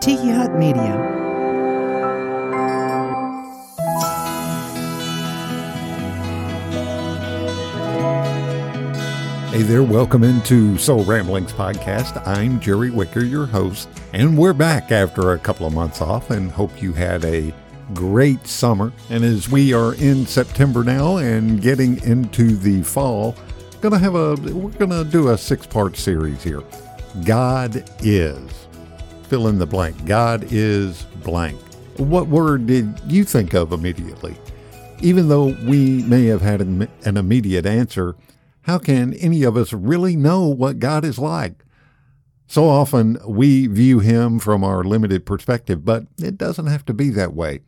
Tiki Hut Media. Hey there, welcome into Soul Ramblings Podcast. I'm Jerry Wicker, your host, and we're back after a couple of months off and hope you had a great summer. And as we are in September now and getting into the fall, gonna have a we're gonna do a six-part series here. God is. Fill in the blank. God is blank. What word did you think of immediately? Even though we may have had an immediate answer, how can any of us really know what God is like? So often we view him from our limited perspective, but it doesn't have to be that way.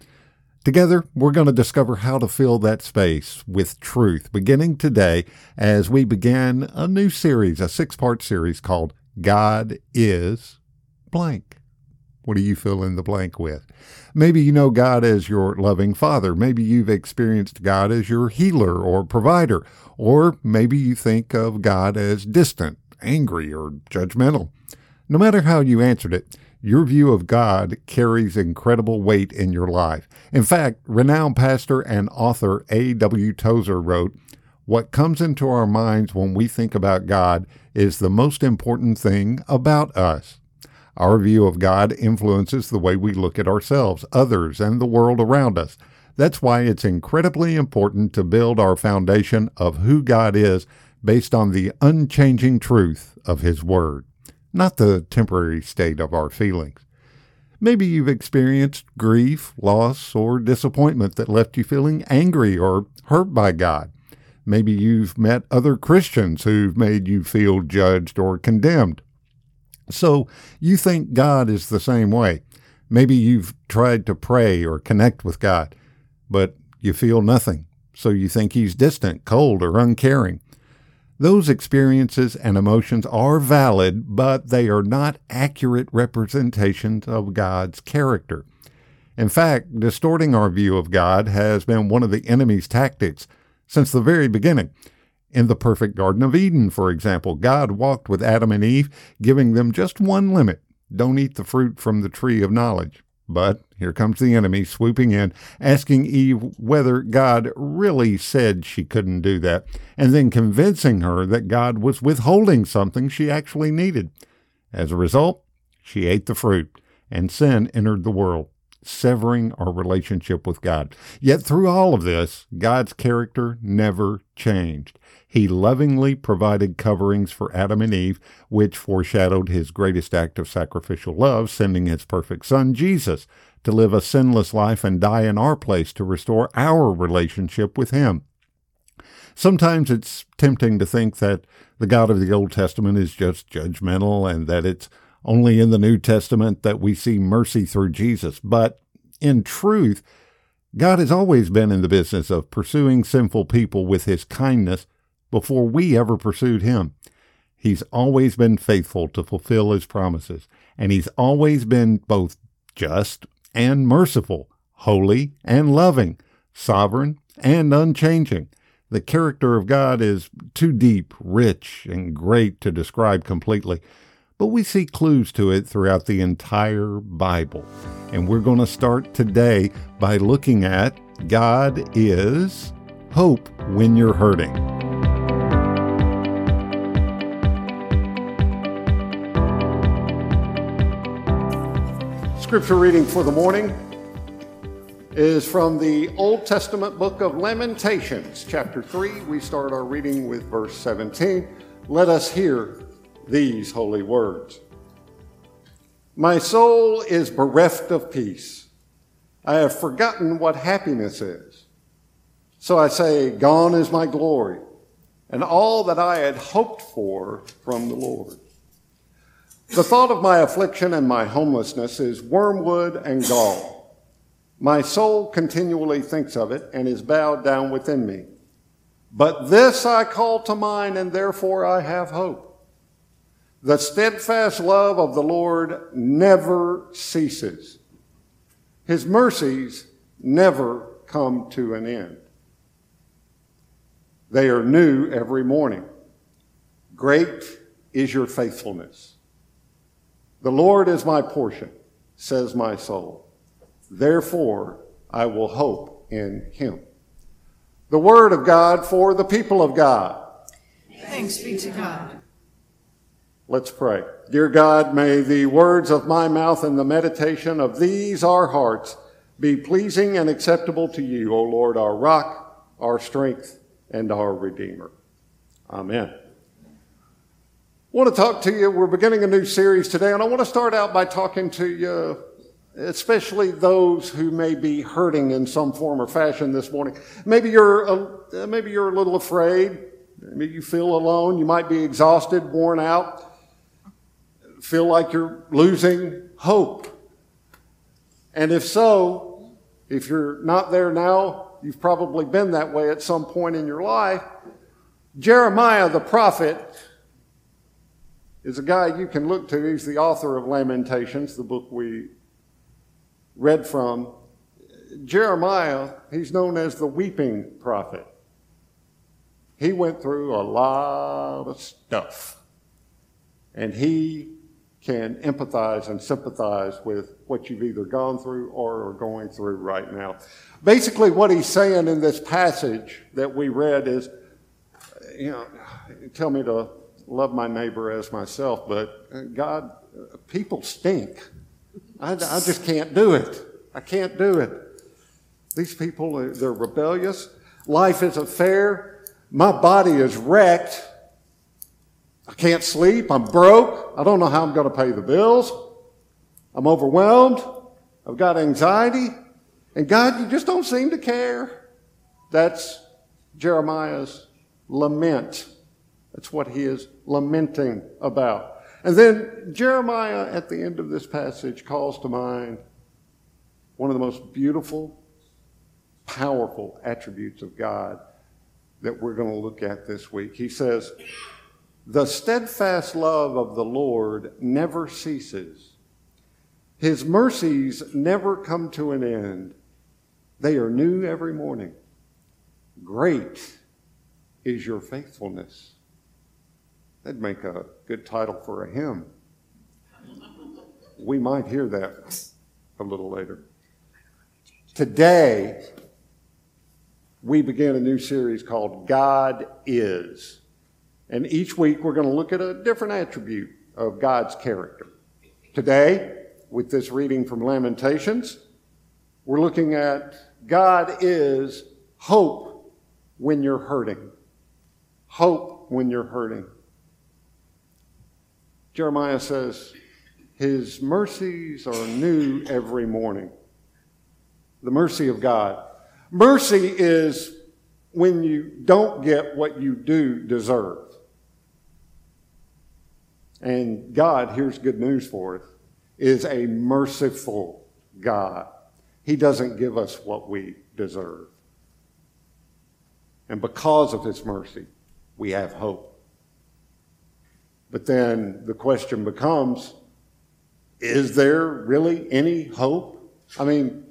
Together, we're going to discover how to fill that space with truth, beginning today as we begin a new series, a six part series called God is blank. What do you fill in the blank with? Maybe you know God as your loving Father. Maybe you've experienced God as your healer or provider. Or maybe you think of God as distant, angry, or judgmental. No matter how you answered it, your view of God carries incredible weight in your life. In fact, renowned pastor and author A.W. Tozer wrote, What comes into our minds when we think about God is the most important thing about us. Our view of God influences the way we look at ourselves, others, and the world around us. That's why it's incredibly important to build our foundation of who God is based on the unchanging truth of His Word not the temporary state of our feelings. Maybe you've experienced grief, loss, or disappointment that left you feeling angry or hurt by God. Maybe you've met other Christians who've made you feel judged or condemned. So you think God is the same way. Maybe you've tried to pray or connect with God, but you feel nothing. So you think He's distant, cold, or uncaring. Those experiences and emotions are valid, but they are not accurate representations of God's character. In fact, distorting our view of God has been one of the enemy's tactics since the very beginning. In the perfect Garden of Eden, for example, God walked with Adam and Eve, giving them just one limit don't eat the fruit from the tree of knowledge. But here comes the enemy swooping in, asking Eve whether God really said she couldn't do that, and then convincing her that God was withholding something she actually needed. As a result, she ate the fruit, and sin entered the world, severing our relationship with God. Yet through all of this, God's character never changed. He lovingly provided coverings for Adam and Eve, which foreshadowed his greatest act of sacrificial love, sending his perfect son, Jesus, to live a sinless life and die in our place to restore our relationship with him. Sometimes it's tempting to think that the God of the Old Testament is just judgmental and that it's only in the New Testament that we see mercy through Jesus. But in truth, God has always been in the business of pursuing sinful people with his kindness before we ever pursued him. He's always been faithful to fulfill his promises, and he's always been both just and merciful, holy and loving, sovereign and unchanging. The character of God is too deep, rich, and great to describe completely, but we see clues to it throughout the entire Bible. And we're going to start today by looking at God is hope when you're hurting. Scripture reading for the morning is from the Old Testament book of Lamentations, chapter 3. We start our reading with verse 17. Let us hear these holy words. My soul is bereft of peace. I have forgotten what happiness is. So I say, Gone is my glory, and all that I had hoped for from the Lord. The thought of my affliction and my homelessness is wormwood and gall. My soul continually thinks of it and is bowed down within me. But this I call to mind, and therefore I have hope. The steadfast love of the Lord never ceases. His mercies never come to an end. They are new every morning. Great is your faithfulness. The Lord is my portion. says my soul. Therefore, I will hope in him. The word of God for the people of God. Thanks be to God. Let's pray. Dear God, may the words of my mouth and the meditation of these our hearts be pleasing and acceptable to you, O Lord, our rock, our strength, and our Redeemer. Amen. I want to talk to you. We're beginning a new series today, and I want to start out by talking to you, especially those who may be hurting in some form or fashion this morning. Maybe you're a, maybe you're a little afraid. Maybe you feel alone. You might be exhausted, worn out feel like you're losing hope? And if so, if you're not there now, you've probably been that way at some point in your life. Jeremiah the prophet is a guy you can look to. He's the author of Lamentations, the book we read from. Jeremiah, he's known as the weeping prophet. He went through a lot of stuff. And he can empathize and sympathize with what you've either gone through or are going through right now. Basically, what he's saying in this passage that we read is, you know, tell me to love my neighbor as myself, but uh, God, people stink. I, I just can't do it. I can't do it. These people, they're rebellious. Life isn't fair. My body is wrecked. I can't sleep. I'm broke. I don't know how I'm going to pay the bills. I'm overwhelmed. I've got anxiety. And God, you just don't seem to care. That's Jeremiah's lament. That's what he is lamenting about. And then Jeremiah, at the end of this passage, calls to mind one of the most beautiful, powerful attributes of God that we're going to look at this week. He says, the steadfast love of the Lord never ceases. His mercies never come to an end. They are new every morning. Great is your faithfulness. That'd make a good title for a hymn. We might hear that a little later. Today, we begin a new series called God Is. And each week we're going to look at a different attribute of God's character. Today, with this reading from Lamentations, we're looking at God is hope when you're hurting. Hope when you're hurting. Jeremiah says, His mercies are new every morning. The mercy of God. Mercy is when you don't get what you do deserve. And God, here's good news for us, is a merciful God. He doesn't give us what we deserve. And because of His mercy, we have hope. But then the question becomes is there really any hope? I mean,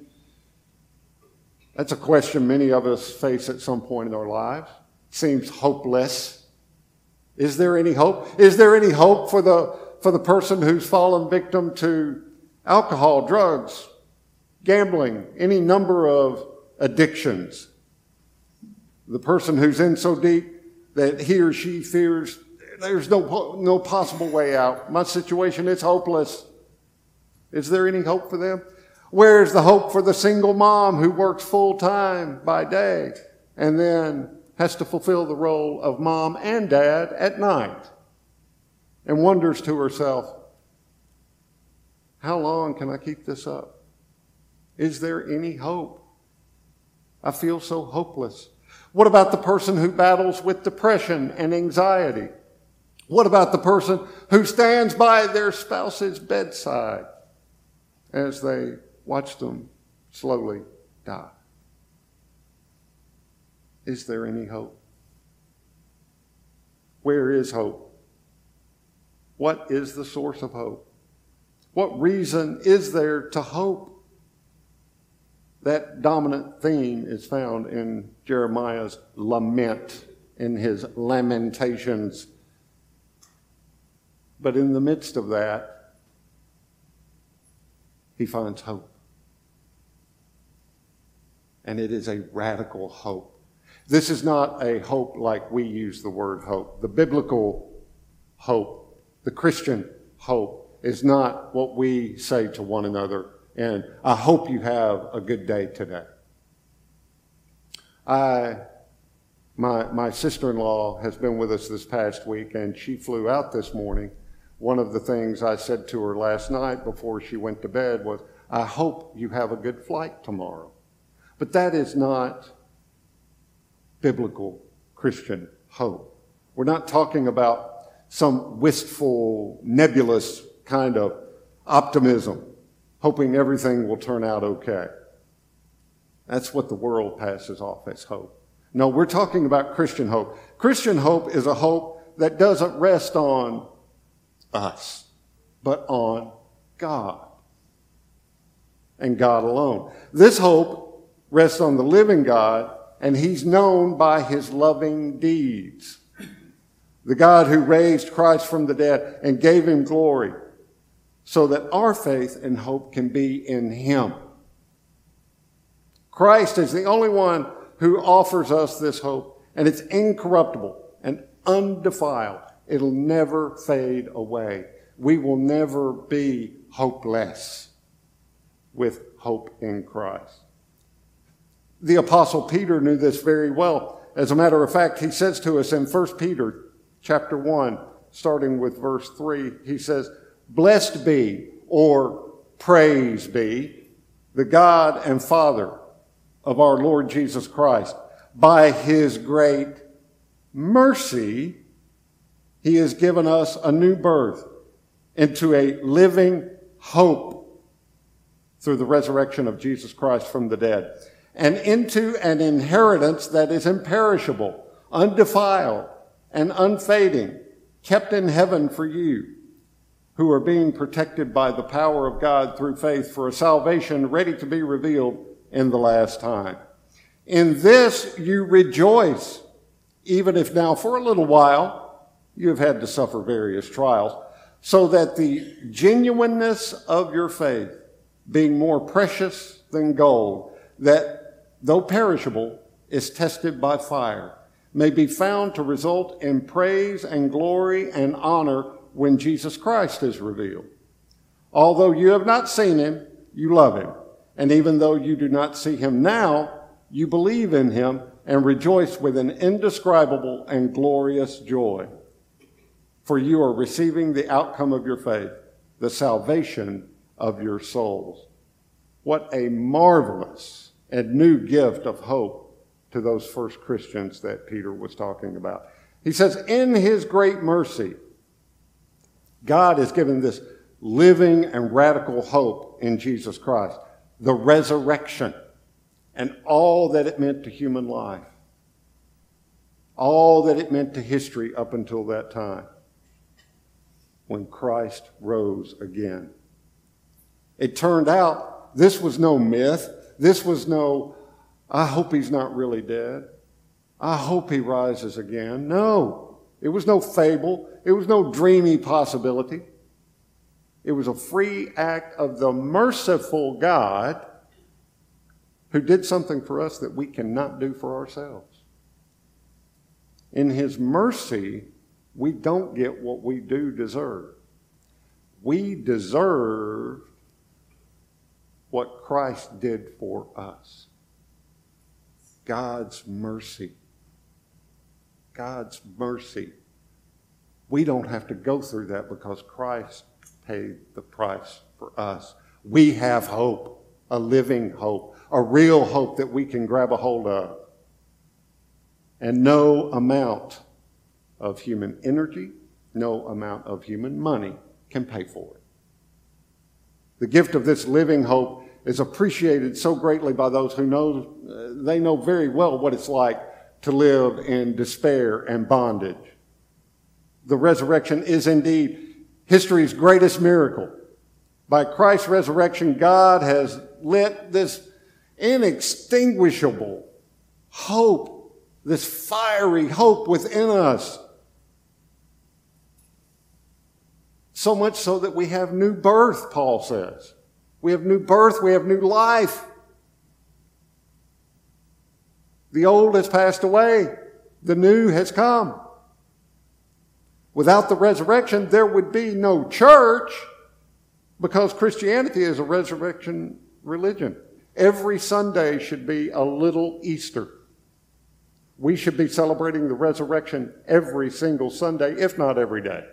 that's a question many of us face at some point in our lives. Seems hopeless. Is there any hope? Is there any hope for the, for the person who's fallen victim to alcohol, drugs, gambling, any number of addictions? The person who's in so deep that he or she fears there's no, no possible way out. My situation is hopeless. Is there any hope for them? Where's the hope for the single mom who works full time by day and then has to fulfill the role of mom and dad at night and wonders to herself, how long can I keep this up? Is there any hope? I feel so hopeless. What about the person who battles with depression and anxiety? What about the person who stands by their spouse's bedside as they watch them slowly die? Is there any hope? Where is hope? What is the source of hope? What reason is there to hope? That dominant theme is found in Jeremiah's lament, in his lamentations. But in the midst of that, he finds hope. And it is a radical hope. This is not a hope like we use the word hope. The biblical hope, the Christian hope, is not what we say to one another. And I hope you have a good day today. I, my, my sister in law has been with us this past week, and she flew out this morning. One of the things I said to her last night before she went to bed was, I hope you have a good flight tomorrow. But that is not biblical Christian hope. We're not talking about some wistful, nebulous kind of optimism, hoping everything will turn out okay. That's what the world passes off as hope. No, we're talking about Christian hope. Christian hope is a hope that doesn't rest on us, but on God and God alone. This hope rests on the living God, and He's known by His loving deeds. The God who raised Christ from the dead and gave Him glory, so that our faith and hope can be in Him. Christ is the only one who offers us this hope, and it's incorruptible and undefiled. It'll never fade away. We will never be hopeless with hope in Christ. The apostle Peter knew this very well. As a matter of fact, he says to us in 1 Peter chapter 1, starting with verse 3, he says, Blessed be, or praise be, the God and Father of our Lord Jesus Christ. By his great mercy, he has given us a new birth into a living hope through the resurrection of Jesus Christ from the dead, and into an inheritance that is imperishable, undefiled, and unfading, kept in heaven for you, who are being protected by the power of God through faith for a salvation ready to be revealed in the last time. In this you rejoice, even if now for a little while you have had to suffer various trials, so that the genuineness of your faith, being more precious than gold, that though perishable, is tested by fire, may be found to result in praise and glory and honor when Jesus Christ is revealed. Although you have not seen him, you love him. And even though you do not see him now, you believe in him and rejoice with an indescribable and glorious joy. For you are receiving the outcome of your faith, the salvation of your souls. What a marvelous and new gift of hope to those first Christians that Peter was talking about. He says, In his great mercy, God has given this living and radical hope in Jesus Christ the resurrection, and all that it meant to human life, all that it meant to history up until that time when Christ rose again. It turned out this was no myth. This was no, I hope he's not really dead. I hope he rises again. No, it was no fable. It was no dreamy possibility. It was a free act of the merciful God who did something for us that we cannot do for ourselves. In His mercy, we don't get what we do deserve. We deserve what Christ did for us. God's mercy. God's mercy. We don't have to go through that because Christ paid the price for us. We have hope, a living hope, a real hope that we can grab a hold of. And no amount of human energy, no amount of human money can pay for it. The gift of this living hope is appreciated so greatly by those who know, they know very well what it's like to live in despair and bondage. The resurrection is indeed history's greatest miracle. By Christ's resurrection, God has lit this inextinguishable hope, this fiery hope within us. So much so that we have new birth, Paul says. We have new birth. We have new life. The old has passed away. The new has come. Without the resurrection, there would be no church because Christianity is a resurrection religion. Every Sunday should be a little Easter. We should be celebrating the resurrection every single Sunday, if not every day.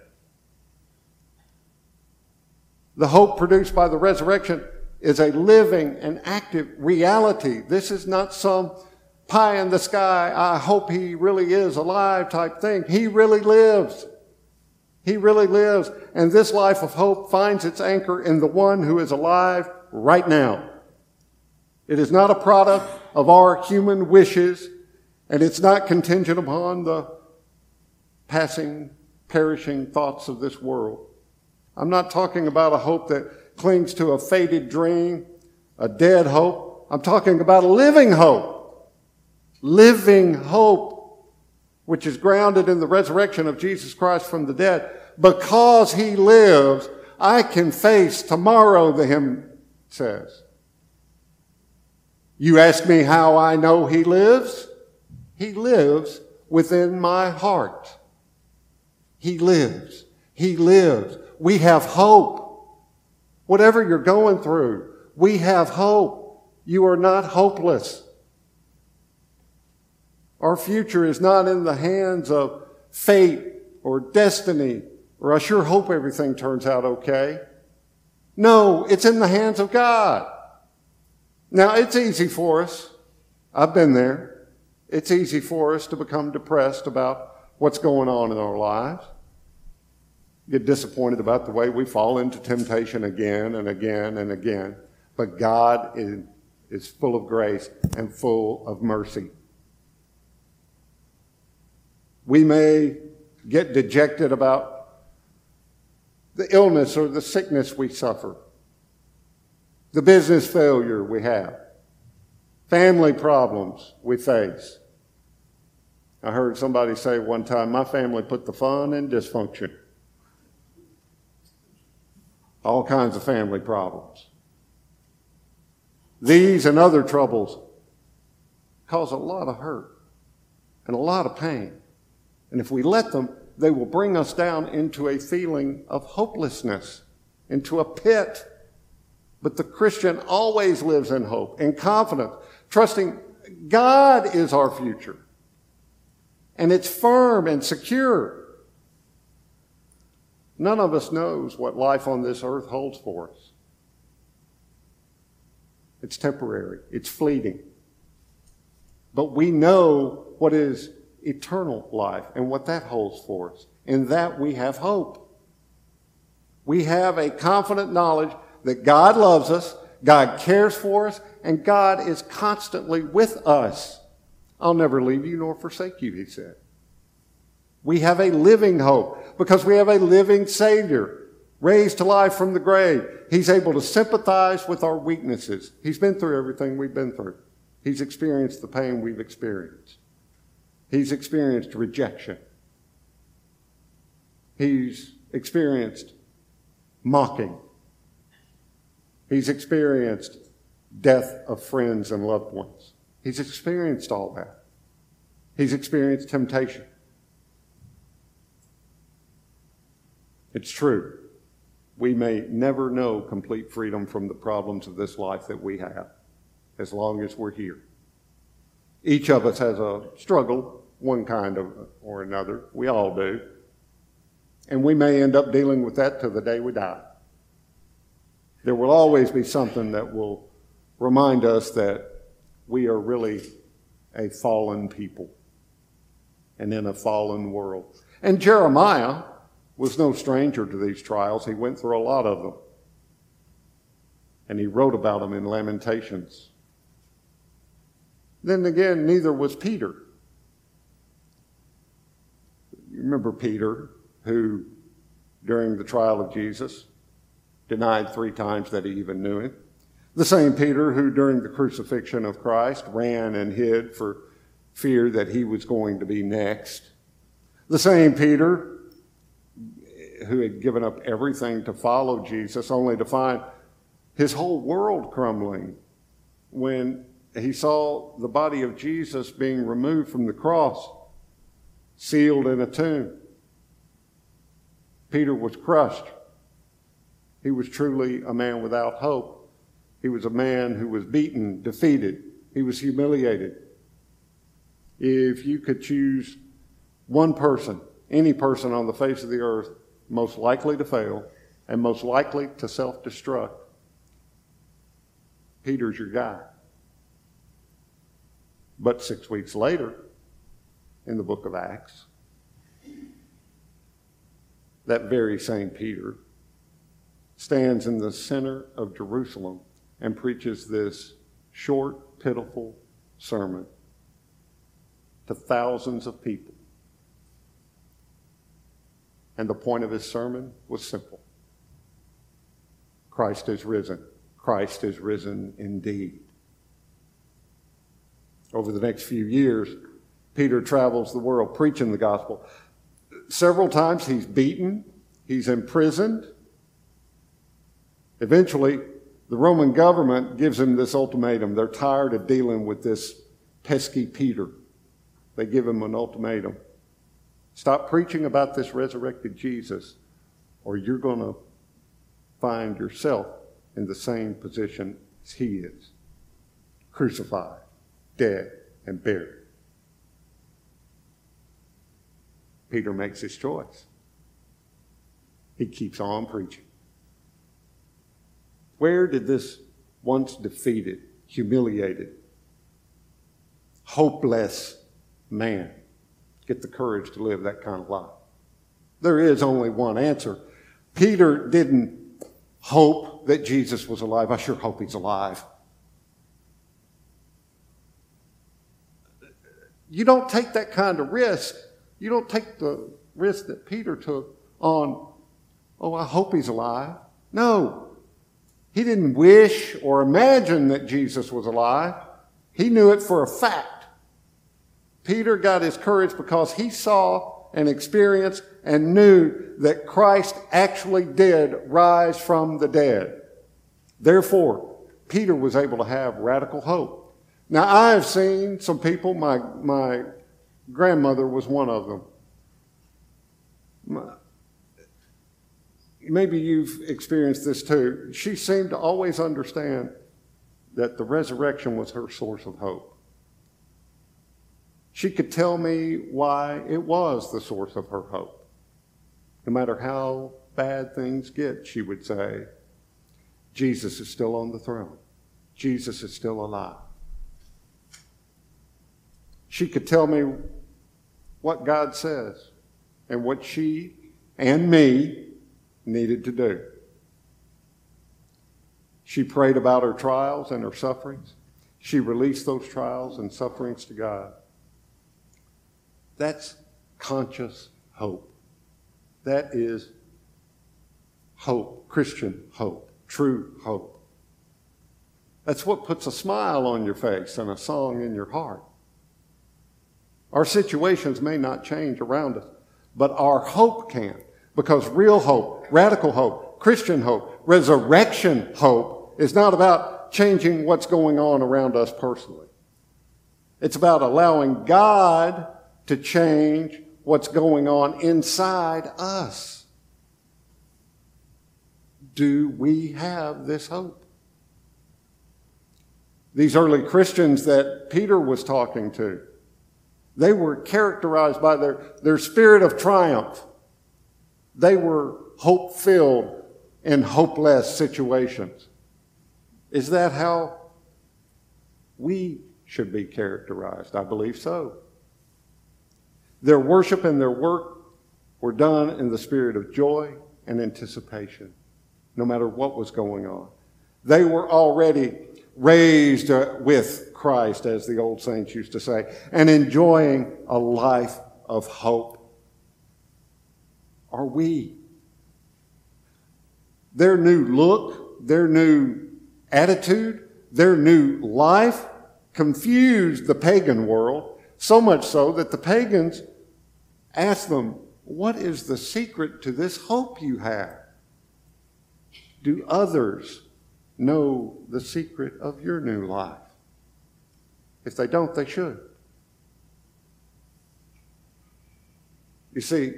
The hope produced by the resurrection is a living and active reality. This is not some pie in the sky, I hope he really is alive type thing. He really lives. He really lives. And this life of hope finds its anchor in the one who is alive right now. It is not a product of our human wishes, and it's not contingent upon the passing, perishing thoughts of this world. I'm not talking about a hope that clings to a faded dream, a dead hope. I'm talking about a living hope. Living hope, which is grounded in the resurrection of Jesus Christ from the dead. Because he lives, I can face tomorrow, the hymn says. You ask me how I know he lives? He lives within my heart. He lives. He lives. We have hope. Whatever you're going through, we have hope. You are not hopeless. Our future is not in the hands of fate or destiny, or I sure hope everything turns out okay. No, it's in the hands of God. Now, it's easy for us. I've been there. It's easy for us to become depressed about what's going on in our lives get disappointed about the way we fall into temptation again and again and again. But God is, is full of grace and full of mercy. We may get dejected about the illness or the sickness we suffer, the business failure we have, family problems we face. I heard somebody say one time, My family put the fun in dysfunction all kinds of family problems. These and other troubles cause a lot of hurt and a lot of pain. And if we let them, they will bring us down into a feeling of hopelessness, into a pit. But the Christian always lives in hope, in confidence, trusting God is our future. And it's firm and secure. None of us knows what life on this earth holds for us. It's temporary, it's fleeting. But we know what is eternal life and what that holds for us. In that we have hope. We have a confident knowledge that God loves us, God cares for us, and God is constantly with us. I'll never leave you nor forsake you, he said. We have a living hope because we have a living Savior raised to life from the grave. He's able to sympathize with our weaknesses. He's been through everything we've been through. He's experienced the pain we've experienced. He's experienced rejection. He's experienced mocking. He's experienced death of friends and loved ones. He's experienced all that. He's experienced temptation. It's true. We may never know complete freedom from the problems of this life that we have as long as we're here. Each of us has a struggle, one kind of or another. We all do. And we may end up dealing with that till the day we die. There will always be something that will remind us that we are really a fallen people and in a fallen world. And Jeremiah was no stranger to these trials. He went through a lot of them. And he wrote about them in Lamentations. Then again, neither was Peter. You remember Peter, who during the trial of Jesus denied three times that he even knew him. The same Peter who during the crucifixion of Christ ran and hid for fear that he was going to be next. The same Peter who had given up everything to follow Jesus, only to find his whole world crumbling when he saw the body of Jesus being removed from the cross, sealed in a tomb. Peter was crushed. He was truly a man without hope. He was a man who was beaten, defeated. He was humiliated. If you could choose one person, any person on the face of the earth, most likely to fail and most likely to self destruct, Peter's your guy. But six weeks later, in the book of Acts, that very same Peter stands in the center of Jerusalem and preaches this short, pitiful sermon to thousands of people. And the point of his sermon was simple Christ is risen. Christ is risen indeed. Over the next few years, Peter travels the world preaching the gospel. Several times he's beaten, he's imprisoned. Eventually, the Roman government gives him this ultimatum. They're tired of dealing with this pesky Peter. They give him an ultimatum stop preaching about this resurrected Jesus, or you're going to find yourself in the same position as he is crucified dead, and buried. Peter makes his choice. He keeps on preaching. Where did this once defeated, humiliated, hopeless man get the courage to live that kind of life? There is only one answer. Peter didn't hope that Jesus was alive. I sure hope he's alive. You don't take that kind of risk. You don't take the risk that Peter took on, oh, I hope he's alive. No. He didn't wish or imagine that Jesus was alive. He knew it for a fact. Peter got his courage because he saw and experienced and knew that Christ actually did rise from the dead. Therefore, Peter was able to have radical hope. Now, I have seen some people, my, my grandmother was one of them. Maybe you've experienced this too. She seemed to always understand that the resurrection was her source of hope. She could tell me why it was the source of her hope. No matter how bad things get, she would say, Jesus is still on the throne. Jesus is still alive. She could tell me what God says and what she and me needed to do. She prayed about her trials and her sufferings. She released those trials and sufferings to God. That's conscious hope. That is hope, Christian hope, true hope. That's what puts a smile on your face and a song in your heart. Our situations may not change around us, but our hope can. Because real hope, radical hope, Christian hope, resurrection hope is not about changing what's going on around us personally. It's about allowing God to change what's going on inside us. Do we have this hope? These early Christians that Peter was talking to, they were characterized by their, their spirit of triumph. They were hope filled in hopeless situations. Is that how we should be characterized? I believe so. Their worship and their work were done in the spirit of joy and anticipation, no matter what was going on. They were already raised uh, with Christ, as the old saints used to say, and enjoying a life of hope. Are we? Their new look, their new attitude, their new life confused the pagan world, so much so that the pagans asked them, What is the secret to this hope you have? Do others know the secret of your new life. If they don't, they should. You see,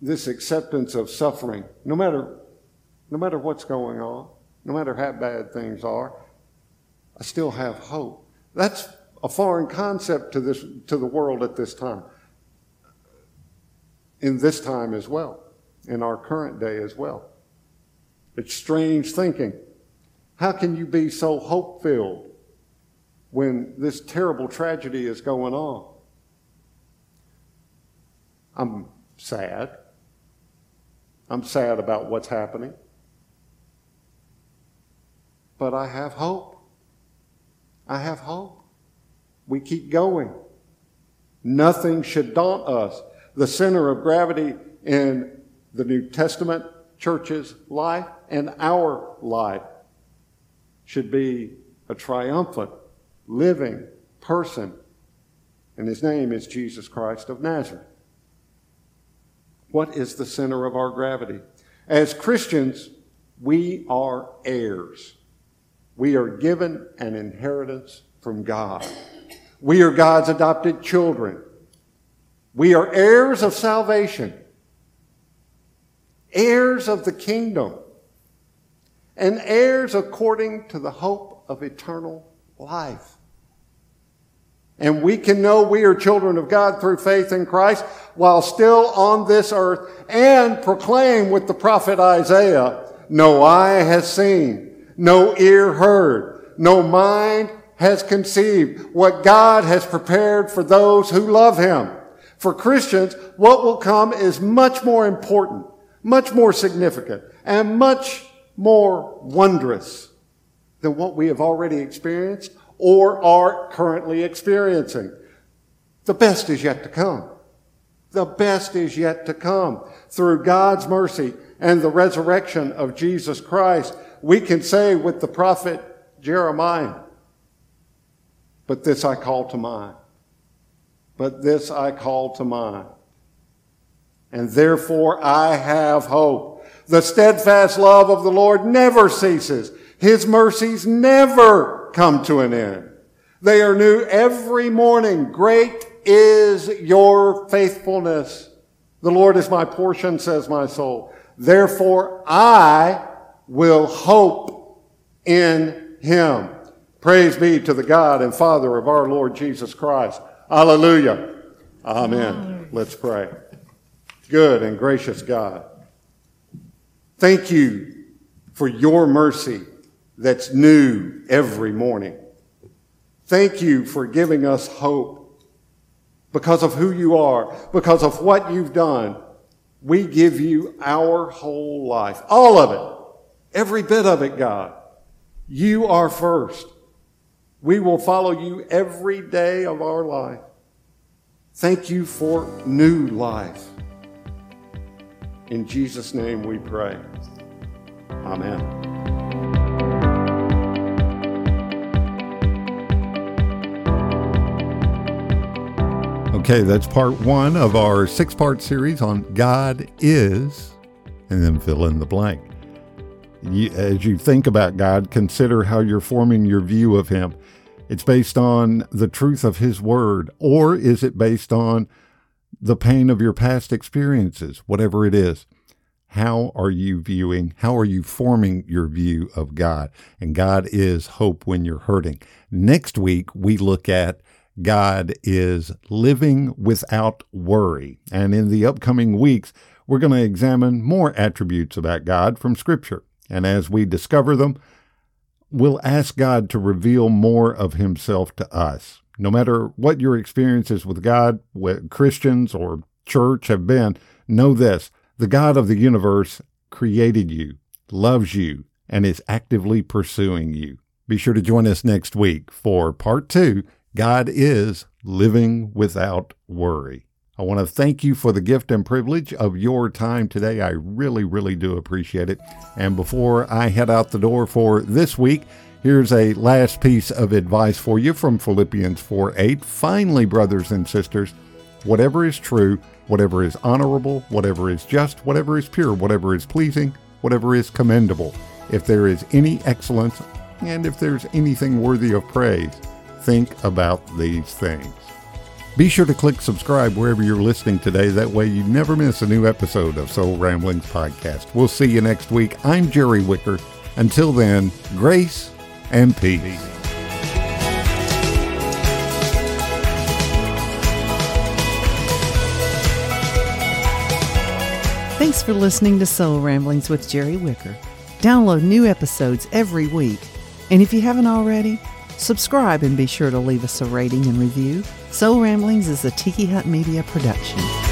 this acceptance of suffering, no matter, no matter what's going on, no matter how bad things are, I still have hope. That's a foreign concept to, this, to the world at this time. In this time as well, in our current day as well. It's strange thinking. How can you be so hope filled when this terrible tragedy is going on? I'm sad. I'm sad about what's happening. But I have hope. I have hope. We keep going. Nothing should daunt us. The center of gravity in the New Testament church's life and our life should be a triumphant, living person. And his name is Jesus Christ of Nazareth. What is the center of our gravity? As Christians, we are heirs. We are given an inheritance from God. We are God's adopted children. We are heirs of salvation, heirs of the kingdom, and heirs according to the hope of eternal life. And we can know we are children of God through faith in Christ while still on this earth and proclaim with the prophet Isaiah, no eye has seen, no ear heard, no mind has conceived what God has prepared for those who love him. For Christians, what will come is much more important, much more significant, and much more wondrous than what we have already experienced or are currently experiencing. The best is yet to come. The best is yet to come. Through God's mercy and the resurrection of Jesus Christ, we can say with the prophet Jeremiah, But this I call to mind. But this I call to mind. And therefore I have hope. The steadfast love of the Lord never ceases. His mercies never come to an end. They are new every morning. Great is your faithfulness. The Lord is my portion, says my soul. Therefore, I will hope in him. Praise be to the God and Father of our Lord Jesus Christ. Hallelujah. Amen. Let's pray. Good and gracious God, thank you for your mercy that's new every morning. Thank you for giving us hope because of who you are, because of what you've done. We give you our whole life, all of it, every bit of it, God. You are first. We will follow you every day of our life. Thank you for new life. In Jesus' name we pray. Amen. Okay, that's part one of our six part series on God is, and then fill in the blank. As you think about God, consider how you're forming your view of Him. It's based on the truth of His Word, or is it based on the pain of your past experiences, whatever it is? How are you viewing, how are you forming your view of God? And God is hope when you're hurting. Next week, we look at God is living without worry. And in the upcoming weeks, we're going to examine more attributes about God from Scripture. And as we discover them, we'll ask God to reveal more of Himself to us. No matter what your experiences with God, with Christians or church have been, know this the God of the universe created you, loves you, and is actively pursuing you. Be sure to join us next week for part two God is living without worry. I want to thank you for the gift and privilege of your time today. I really, really do appreciate it. And before I head out the door for this week, here's a last piece of advice for you from Philippians 4 8. Finally, brothers and sisters, whatever is true, whatever is honorable, whatever is just, whatever is pure, whatever is pleasing, whatever is commendable, If there is any excellence and if there's anything worthy of praise, think about these things. Be sure to click subscribe wherever you're listening today. That way you never miss a new episode of Soul Ramblings Podcast. We'll see you next week. I'm Jerry Wicker. Until then, grace and peace. Thanks for listening to Soul Ramblings with Jerry Wicker. Download new episodes every week. And if you haven't already, subscribe and be sure to leave us a rating and review. Soul Ramblings is a Tiki Hut Media production.